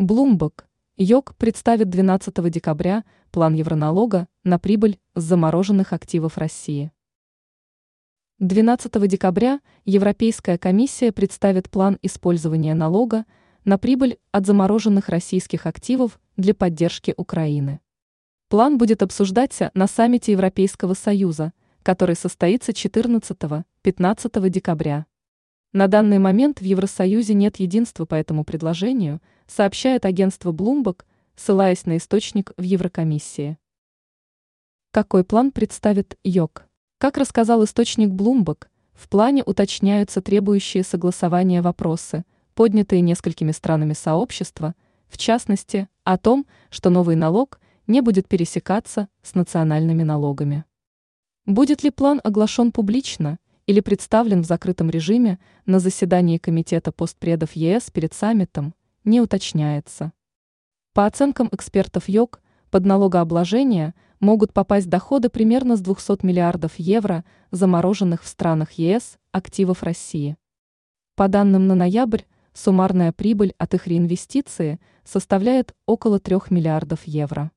Bloomberg, ЙОК представит 12 декабря план евроналога на прибыль с замороженных активов России. 12 декабря Европейская комиссия представит план использования налога на прибыль от замороженных российских активов для поддержки Украины. План будет обсуждаться на саммите Европейского Союза, который состоится 14-15 декабря. На данный момент в Евросоюзе нет единства по этому предложению, сообщает агентство Bloomberg, ссылаясь на источник в Еврокомиссии. Какой план представит ЙОК? Как рассказал источник Bloomberg, в плане уточняются требующие согласования вопросы, поднятые несколькими странами сообщества, в частности, о том, что новый налог не будет пересекаться с национальными налогами. Будет ли план оглашен публично или представлен в закрытом режиме на заседании Комитета постпредов ЕС перед саммитом, не уточняется. По оценкам экспертов ЙОК, под налогообложение могут попасть доходы примерно с 200 миллиардов евро, замороженных в странах ЕС, активов России. По данным на ноябрь, суммарная прибыль от их реинвестиции составляет около 3 миллиардов евро.